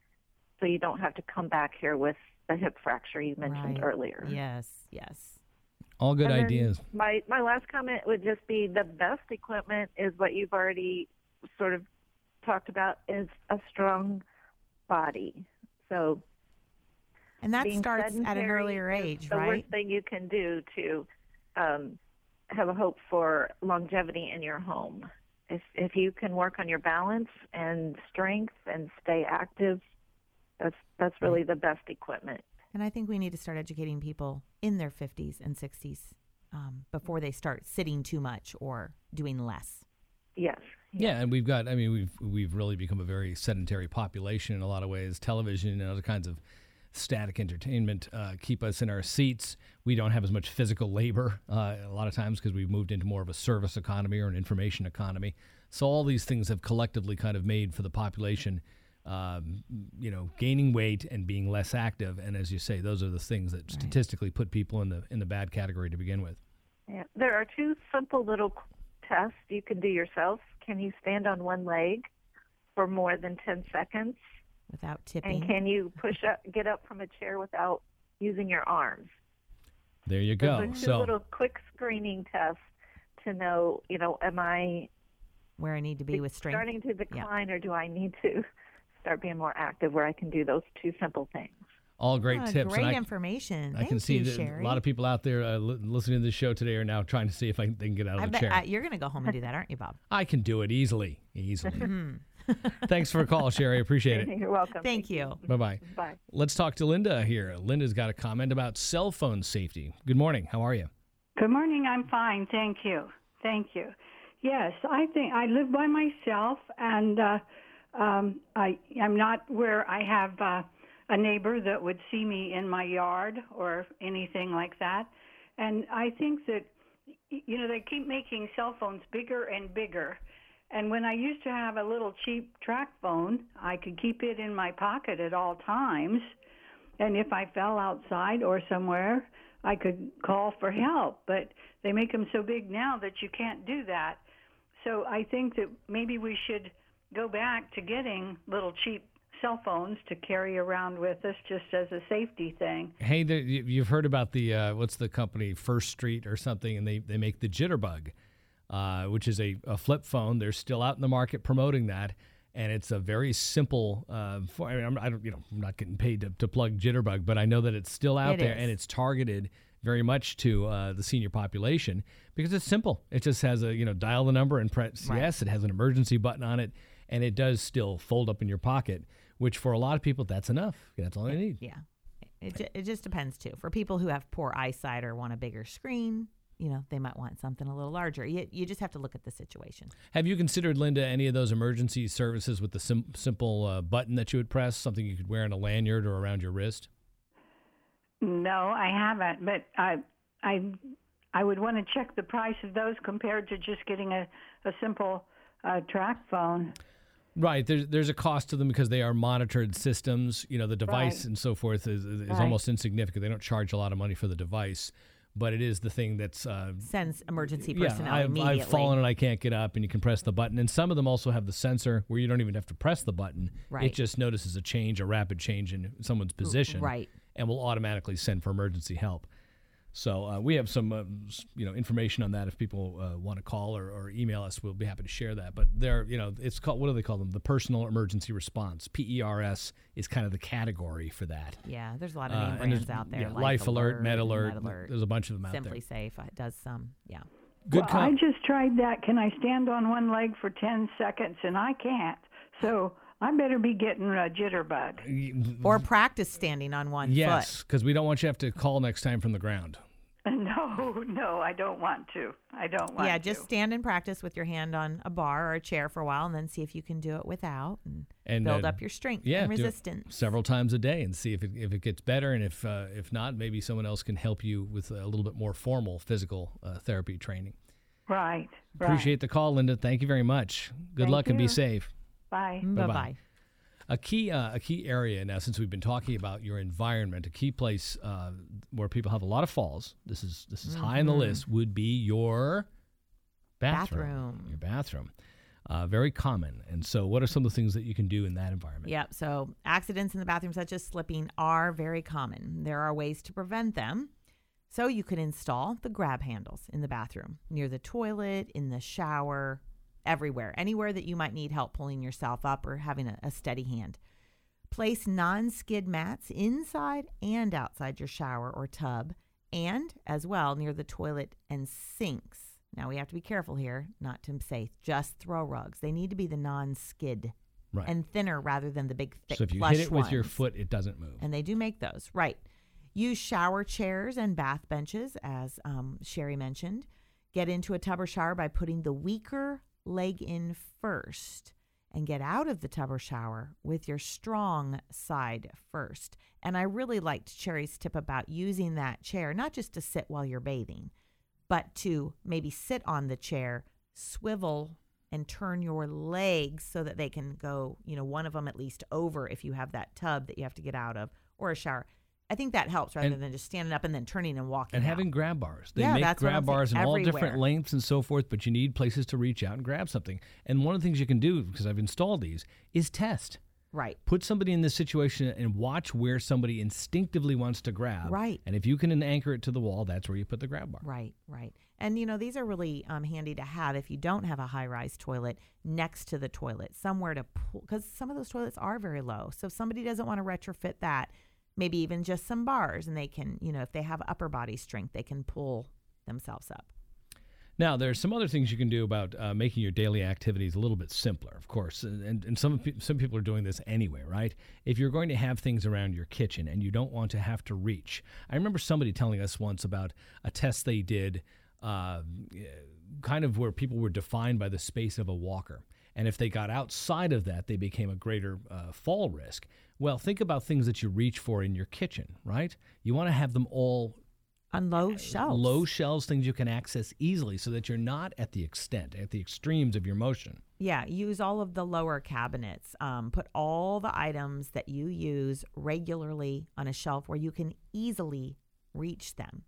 so you don't have to come back here with the hip fracture you mentioned Right. earlier. Yes, yes. All good And ideas. My my last comment would just be the best equipment is what you've already sort of talked about is a strong body. So And that being starts at an earlier is age, the right? worst thing you can do to um, have a hope for longevity in your home. If if you can work on your balance and strength and stay active, that's that's really the best equipment. And I think we need to start educating people in their 50s and 60s um, before they start sitting too much or doing less. Yes. Yeah, and we've got. I mean, we've we've really become a very sedentary population in a lot of ways. Television and other kinds of static entertainment uh, keep us in our seats. We don't have as much physical labor uh, a lot of times because we've moved into more of a service economy or an information economy. So all these things have collectively kind of made for the population, um, you know, gaining weight and being less active. And as you say, those are the things that statistically put people in the in the bad category to begin with. Yeah. There are two simple little tests you can do yourself. Can you stand on one leg for more than 10 seconds? Without tipping. And can you push up, get up from a chair without using your arms? There you Those go. are two So little quick screening tests to know, you know, am I where I need to be with strength. starting to decline or do I need to start being more active where I can do those two simple things? all great Ah, tips. Great and I, information. I Thank can see you, that a lot of people out there uh, li- listening to this show today are now trying to see if I can, they can get out of I the bet chair. uh, you're going to go home and do that, aren't you, Bob? I can do it easily, easily. Mhm. Thanks for a call, Sherry. Appreciate it. You're welcome. Thank you. Bye bye. Bye. Let's talk to Linda here. Linda's got a comment about cell phone safety. Good morning. How are you? Good morning. I'm fine. Thank you. Thank you. Yes, I think I live by myself, and uh, um, I I'm not where I have uh, a neighbor that would see me in my yard or anything like that. And I think that you know they keep making cell phones bigger and bigger. And when I used to have a little cheap track phone, I could keep it in my pocket at all times. And if I fell outside or somewhere, I could call for help. But they make them so big now that you can't do that. So I think that maybe we should go back to getting little cheap cell phones to carry around with us just as a safety thing. Hey, there, you- you've heard about the uh, what's the company First Street or something, and they they make the Jitterbug, uh, which is a, a flip phone. They're still out in the market promoting that, and it's a very simple. Uh, for, I mean, I'm, I don't, you know, I'm not getting paid to, to plug Jitterbug, but I know that it's still out It there, is. and it's targeted very much to uh, the senior population because it's simple. It just has a you know dial the number and press Right. yes. It has an emergency button on it, and it does still fold up in your pocket. Which for a lot of people, that's enough. That's all they need. Yeah. It, ju- it just depends too. For people who have poor eyesight or want a bigger screen, you know, they might want something a little larger. You, you just have to look at the situation. Have you considered, Linda, any of those emergency services with the sim- simple uh, button that you would press, something you could wear on a lanyard or around your wrist? No, I haven't, but I I I would want to check the price of those compared to just getting a a simple uh, track phone. Right. There's there's a cost to them because they are monitored systems. You know, the device Right. and so forth is, is Right. almost insignificant. They don't charge a lot of money for the device, but it is the thing that's uh, Sends emergency yeah. personnel I've, immediately. I've fallen and I can't get up, and you can press the button. And some of them also have the sensor where you don't even have to press the button. Right. It just notices a change, a rapid change in someone's position, right. and will automatically send for emergency help. So uh, we have some, uh, you know, information on that. If people uh, want to call or, or email us, we'll be happy to share that. But they're, you know, it's called what do they call them? The personal emergency response. PERS is kind of the category for that. Yeah, there's a lot of Uh, name and brands out there. yeah, Life Alert, Med Alert, Med Alert. there's a bunch of them out Simply there. SimpliSafe uh, does some. Yeah. Good well, com- I just tried that. Can I stand on one leg for 10 seconds? And I can't. So I better be getting a jitterbug. Or practice standing on one foot. Yes, because we don't want you to have to call next time from the ground. No, no, I don't want to. I don't foot. want Yeah, to. just stand and practice with your hand on a bar or a chair for a while, and then see if you can do it without, and, and build uh, up your strength yeah, and do it resistance. several times a day and see if it, if it gets better and if uh, if not maybe someone else can help you with a little bit more formal physical uh, therapy training Right. right. appreciate the call linda thank you very much good Thank luck and be safe Bye. Bye Bye-bye. bye. A key uh, a key area now since we've been talking about your environment a key place uh, where people have a lot of falls this is this is high on the Mhm. list would be your bathroom, Bathroom. your bathroom uh, very common and so what are some of the things that you can do in that environment Yep. So accidents in the bathroom, such as slipping, are very common. There are ways to prevent them. So you could install the grab handles in the bathroom, near the toilet, in the shower, everywhere, anywhere that you might need help pulling yourself up or having a, a steady hand. Place non skid mats inside and outside your shower or tub, and as well near the toilet and sinks. Now we have to be careful here not to say just throw rugs. They need to be the non skid Right. and thinner rather than the big thick so if you hit it with your foot it doesn't move And they do make those, right. Use shower chairs and bath benches, as um, Sherry mentioned. Get into a tub or shower by putting the weaker leg in first and get out of the tub or shower with your strong side first. And I really liked Sherry's tip about using that chair, not just to sit while you're bathing, but to maybe sit on the chair, swivel and turn your legs so that they can go, you know, one of them at least over if you have that tub that you have to get out of or a shower. I think that helps rather And- than just standing up and then turning and walking. and out. having grab bars. They Yeah, make that's grab bars in all different lengths and so forth, but you need places to reach out and grab something. And one of the things you can do, because I've installed these, is test. Right. Put somebody in this situation and watch where somebody instinctively wants to grab. Right. And if you can anchor it to the wall, that's where you put the grab bar. Right, right. And you know, these are really um, handy to have if you don't have a high rise toilet next to the toilet, somewhere to pull, because some of those toilets are very low. So if somebody doesn't want to retrofit that, maybe even just some bars, and they can, you know, if they have upper body strength, they can pull themselves up. Now, there's some other things you can do about uh, making your daily activities a little bit simpler, of course. And, and, some, some people are doing this anyway, right? If you're going to have things around your kitchen and you don't want to have to reach. I remember somebody telling us once about a test they did, uh, kind of where people were defined by the space of a walker. And if they got outside of that, they became a greater uh, fall risk. Well, think about things that you reach for in your kitchen, right? You want to have them all on low shelves. Low shelves, things you can access easily so that you're not at the extent, at the extremes of your motion. Yeah, use all of the lower cabinets. Um, put all the items that you use regularly on a shelf where you can easily reach them.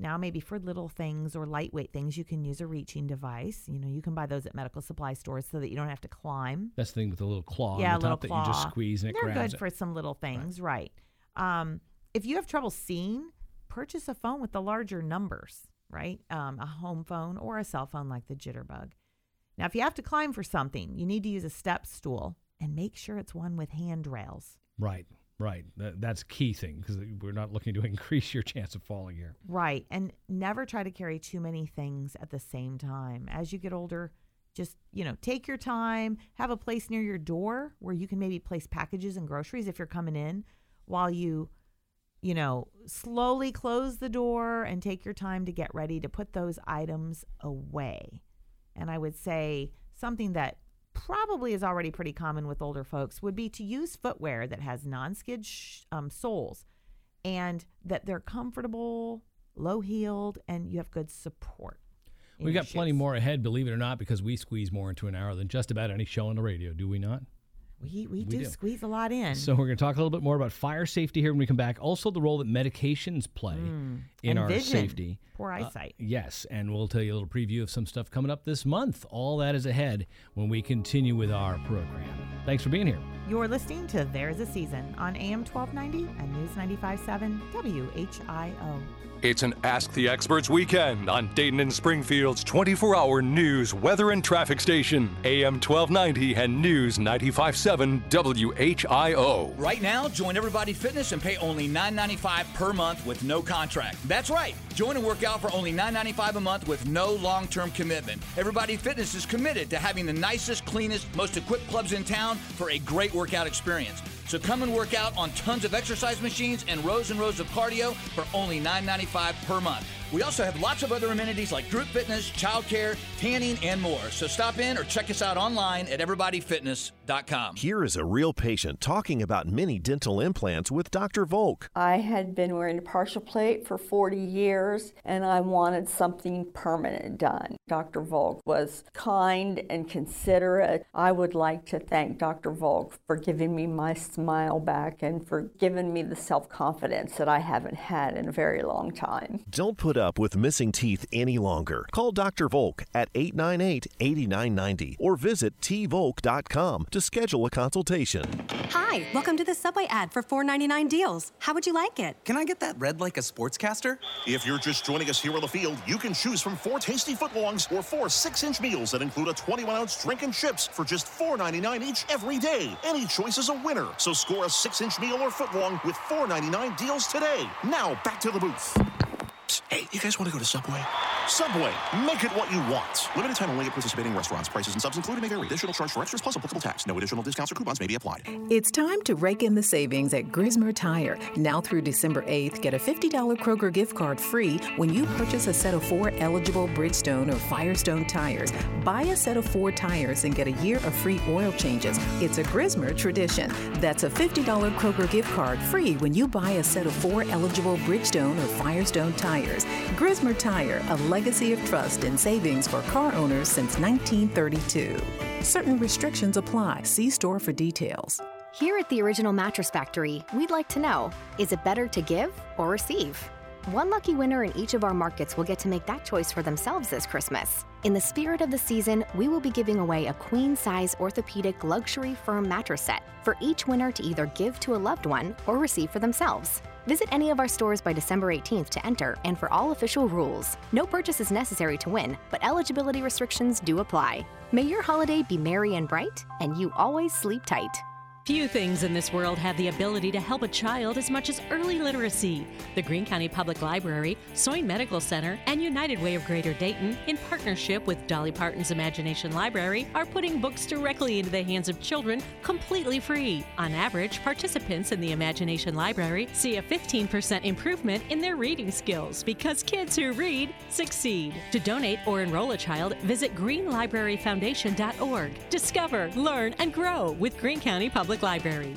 Now, maybe for little things or lightweight things, you can use a reaching device. You know, you can buy those at medical supply stores so that you don't have to climb. That's the thing with the little claw yeah, on the top that claw. you just squeeze and it They're good it. for some little things, right? Um, if you have trouble seeing, purchase a phone with the larger numbers, right? Um, a home phone or a cell phone like the Jitterbug. Now, if you have to climb for something, you need to use a step stool and make sure it's one with handrails. Right, right. That, that's key thing because we're not looking to increase your chance of falling here. Right. And never try to carry too many things at the same time. As you get older, just, you know, take your time, have a place near your door where you can maybe place packages and groceries if you're coming in while you you know, slowly close the door and take your time to get ready to put those items away. And I would say something that probably is already pretty common with older folks would be to use footwear that has non-skid sh- um, soles and that they're comfortable, low heeled, and you have good support. We've got plenty more ahead, believe it or not, because we squeeze more into an hour than just about any show on the radio, do we not? We, we, We do, do. squeeze a lot in. So we're going to talk a little bit more about fire safety here when we come back. Also, the role that medications play Mm. in And our vision. safety. Poor Uh, eyesight. yes, and we'll tell you a little preview of some stuff coming up this month. All that is ahead when we continue with our program. Thanks for being here. You're listening to There's a Season on AM 1290 and News 95.7 WHIO. It's an Ask the Experts weekend on Dayton and Springfield's 24 hour news, weather, and traffic station, AM 1290 and News 957 WHIO. Right now, join Everybody Fitness and pay only $9.95 per month with no contract. That's right. Join and work out for only $9.95 a month with no long term commitment. Everybody Fitness is committed to having the nicest, cleanest, most equipped clubs in town for a great workout experience. So come and work out on tons of exercise machines and rows and rows of cardio for only $9.95 per month. We also have lots of other amenities like group fitness, childcare, tanning, and more. So stop in or check us out online at everybodyfitness.com. Here is a real patient talking about mini dental implants with Dr. Volk. I had been wearing a partial plate for 40 years and I wanted something permanent done. Dr. Volk was kind and considerate. I would like to thank Dr. Volk for giving me my smile back and for giving me the self confidence that I haven't had in a very long time. Don't put up with missing teeth any longer. Call Dr. Volk at 898 8990 or visit tvolk.com to schedule a consultation. Hi, welcome to the Subway ad for $4.99 deals. How would you like it? Can I get that red like a sportscaster? If you're just joining us here on the field, you can choose from four tasty footlongs or four six-inch meals that include a 21-ounce drink and chips for just $4.99 each every day. Any choice is a winner. So score a six-inch meal or footlong with $4.99 deals today. Now back to the booth. Psst, Hey, you guys want to go to Subway? Subway, make it what you want. Limited time only at participating restaurants. Prices and subs included may vary. Additional charge for extras plus applicable tax. No additional discounts or coupons may be applied. It's time to rake in the savings at Grismer Tire. Now through December 8th, get a $50 Kroger gift card free when you purchase a set of four eligible Bridgestone or Firestone tires. Buy a set of four tires and get a year of free oil changes. It's a Grismer tradition. That's a $50 Kroger gift card free when you buy a set of four eligible Bridgestone or Firestone tires. Grismer Tire, a legacy of trust and savings for car owners since 1932. Certain restrictions apply. See store for details. Here at the Original Mattress Factory, we'd like to know is it better to give or receive? One lucky winner in each of our markets will get to make that choice for themselves this Christmas. In the spirit of the season, we will be giving away a queen size orthopedic luxury firm mattress set for each winner to either give to a loved one or receive for themselves. Visit any of our stores by December 18th to enter and for all official rules. No purchase is necessary to win, but eligibility restrictions do apply. May your holiday be merry and bright, and you always sleep tight. Few things in this world have the ability to help a child as much as early literacy. The Greene County Public Library, Soin Medical Center, and United Way of Greater Dayton, in partnership with Dolly Parton's Imagination Library, are putting books directly into the hands of children completely free. On average, participants in the Imagination Library see a 15% improvement in their reading skills because kids who read succeed. To donate or enroll a child, visit greenlibraryfoundation.org. Discover, learn, and grow with Greene County Public Library.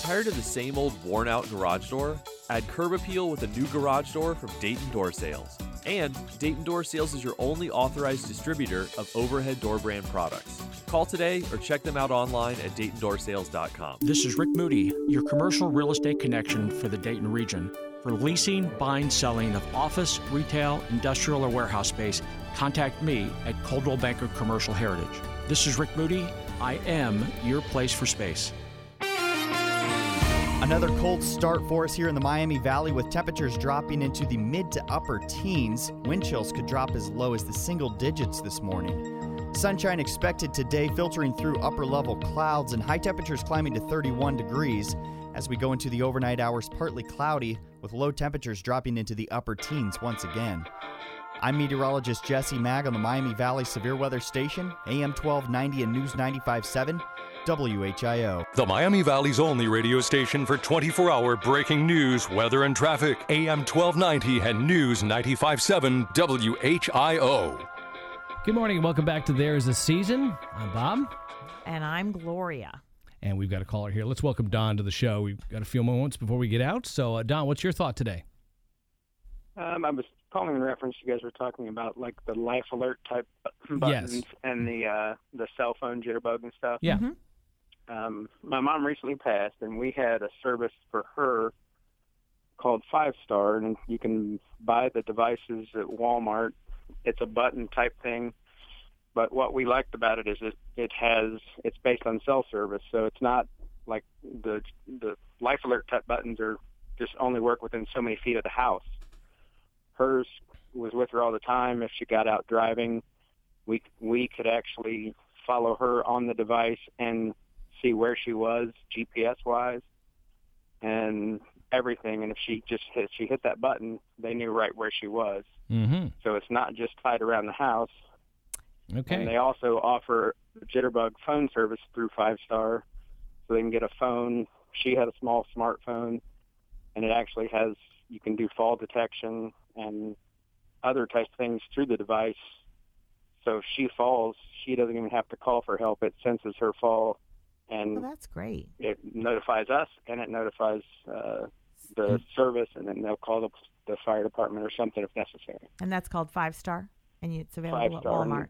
Tired of the same old worn out garage door? Add curb appeal with a new garage door from Dayton Door Sales. And Dayton Door Sales is your only authorized distributor of overhead door brand products. Call today or check them out online at DaytonDoorSales.com. This is Rick Moody, your commercial real estate connection for the Dayton region. For leasing, buying, selling of office, retail, industrial, or warehouse space, contact me at Coldwell Banker Commercial Heritage. This is Rick Moody. I am your place for space. Another cold start for us here in the Miami Valley with temperatures dropping into the mid to upper teens. Wind chills could drop as low as the single digits this morning. Sunshine expected today, filtering through upper level clouds, and high temperatures climbing to 31 degrees. As we go into the overnight hours, partly cloudy, with low temperatures dropping into the upper teens once again. I'm meteorologist Jesse Mag on the Miami Valley Severe Weather Station, AM 1290 and News 957, WHIO. The Miami Valley's only radio station for 24 hour breaking news, weather, and traffic. AM 1290 and News 957 WHIO. Good morning and welcome back to There's a Season. I'm Bob. And I'm Gloria. And we've got a caller here. Let's welcome Don to the show. We've got a few moments before we get out. So, uh, Don, what's your thought today? Um, I was calling in reference. You guys were talking about like the life alert type buttons Yes. and the uh, the cell phone jitterbug and stuff. Yeah. Um, my mom recently passed, and we had a service for her called Five Star, and you can buy the devices at Walmart. It's a button type thing, but what we liked about it is it it has it's based on cell service, so it's not like the the life alert type buttons are just only work within so many feet of the house. Hers was with her all the time. If she got out driving, we we could actually follow her on the device and see where she was GPS wise and everything. And if she just hit she hit that button, they knew right where she was. Mm-hmm. So it's not just tied around the house. Okay. And they also offer Jitterbug phone service through Five Star, so they can get a phone. She had a small smartphone, and it actually has you can do fall detection and other types of things through the device. So if she falls, she doesn't even have to call for help. It senses her fall, and Well, that's great. it notifies us, and it notifies uh, the service, and then they'll call the, the fire department or something if necessary. And that's called Five Star. And it's Five available at Star. and- Walmart.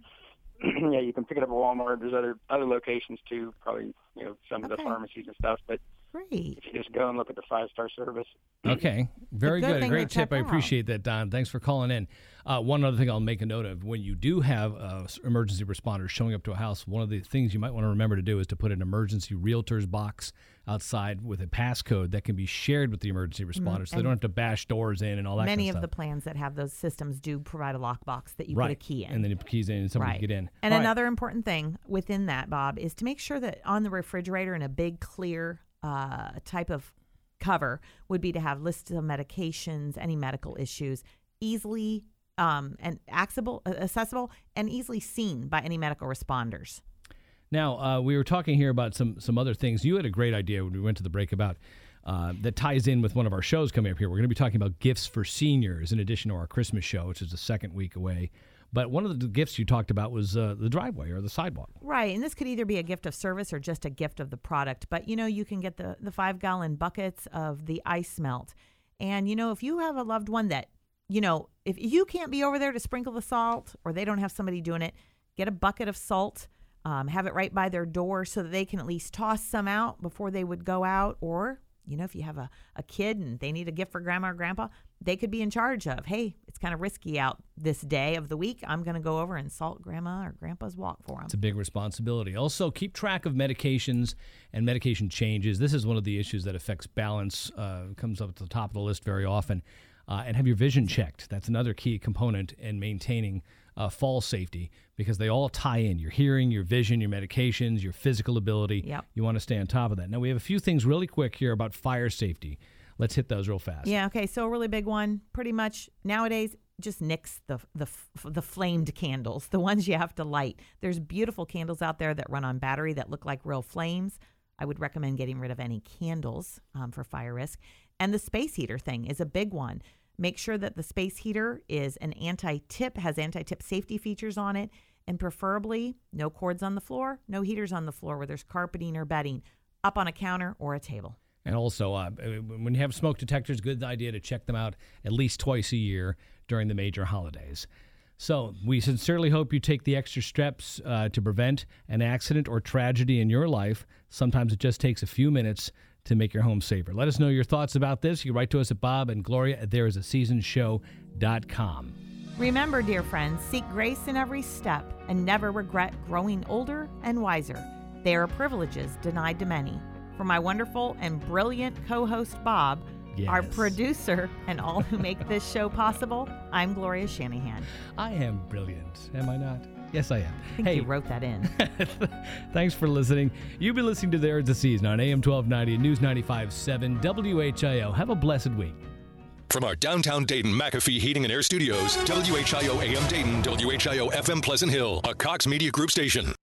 yeah, you can pick it up at Walmart. There's other other locations too, probably you know some of the pharmacies and stuff. But Great. if you just go and look at the five star service, Okay, very good good. Great tip. I appreciate that, Don. Thanks for calling in. Uh, one other thing I'll make a note of when you do have uh, emergency responders showing up to a house, one of the things you might want to remember to do is to put an emergency realtor's box outside with a passcode that can be shared with the emergency responders so they don't have to bash doors in and all that Many kind of of the plans that have those systems do provide a lockbox that you right. put a key in. And then you put keys in and somebody right. can get in. And All right. another important thing within that, Bob, is to make sure that on the refrigerator in a big clear uh, type of cover would be to have lists of medications, any medical issues, easily um, and accessible, accessible, and easily seen by any medical responders. Now uh, we were talking here about some some other things. You had a great idea when we went to the break about uh, that ties in with one of our shows coming up here. We're going to be talking about gifts for seniors in addition to our Christmas show, which is the second week away. But one of the gifts you talked about was uh, the driveway or the sidewalk. Right, and this could either be a gift of service or just a gift of the product. But you know, you can get the the five gallon buckets of the ice melt, and you know, if you have a loved one that you know, if you can't be over there to sprinkle the salt, or they don't have somebody doing it, get a bucket of salt. Um, have it right by their door so that they can at least toss some out before they would go out. Or, you know, if you have a, a kid and they need a gift for grandma or grandpa, they could be in charge of, hey, it's kind of risky out this day of the week. I'm going to go over and salt grandma or grandpa's walk for them. It's a big responsibility. Also, keep track of medications and medication changes. This is one of the issues that affects balance. Uh, comes up at the top of the list very often. Uh, and have your vision checked. That's another key component in maintaining uh, fall safety because they all tie in. Your hearing, your vision, your medications, your physical ability. Yep. You want to stay on top of that. Now we have a few things really quick here about fire safety. Let's hit those real fast. Yeah. Okay. So a really big one. Pretty much nowadays, just nix the the the flamed candles, the ones you have to light. There's beautiful candles out there that run on battery that look like real flames. I would recommend getting rid of any candles um, for fire risk. And the space heater thing is a big one. Make sure that the space heater is an anti-tip, has anti-tip safety features on it, and preferably no cords on the floor, no heaters on the floor where there's carpeting or bedding, up on a counter or a table. And also, uh, when you have smoke detectors, good idea to check them out at least twice a year during the major holidays. So, we sincerely hope you take the extra steps uh, to prevent an accident or tragedy in your life. Sometimes it just takes a few minutes to make your home safer. Let us know your thoughts about this. You can write to us at Bob and Gloria at thereisaseasonshow.com. Remember, dear friends, seek grace in every step and never regret growing older and wiser. They are privileges denied to many. For my wonderful and brilliant co host, Bob, our producer, and all who make this show possible, I'm Gloria Shanahan. I am brilliant, am I not? Yes, I am. I think you wrote that in. Thanks for listening. You've been listening to There Is a Season on AM 1290 and News 95.7 WHIO. Have a blessed week. From our downtown Dayton McAfee Heating and Air Studios, WHIO AM Dayton, WHIO FM Pleasant Hill, a Cox Media Group station.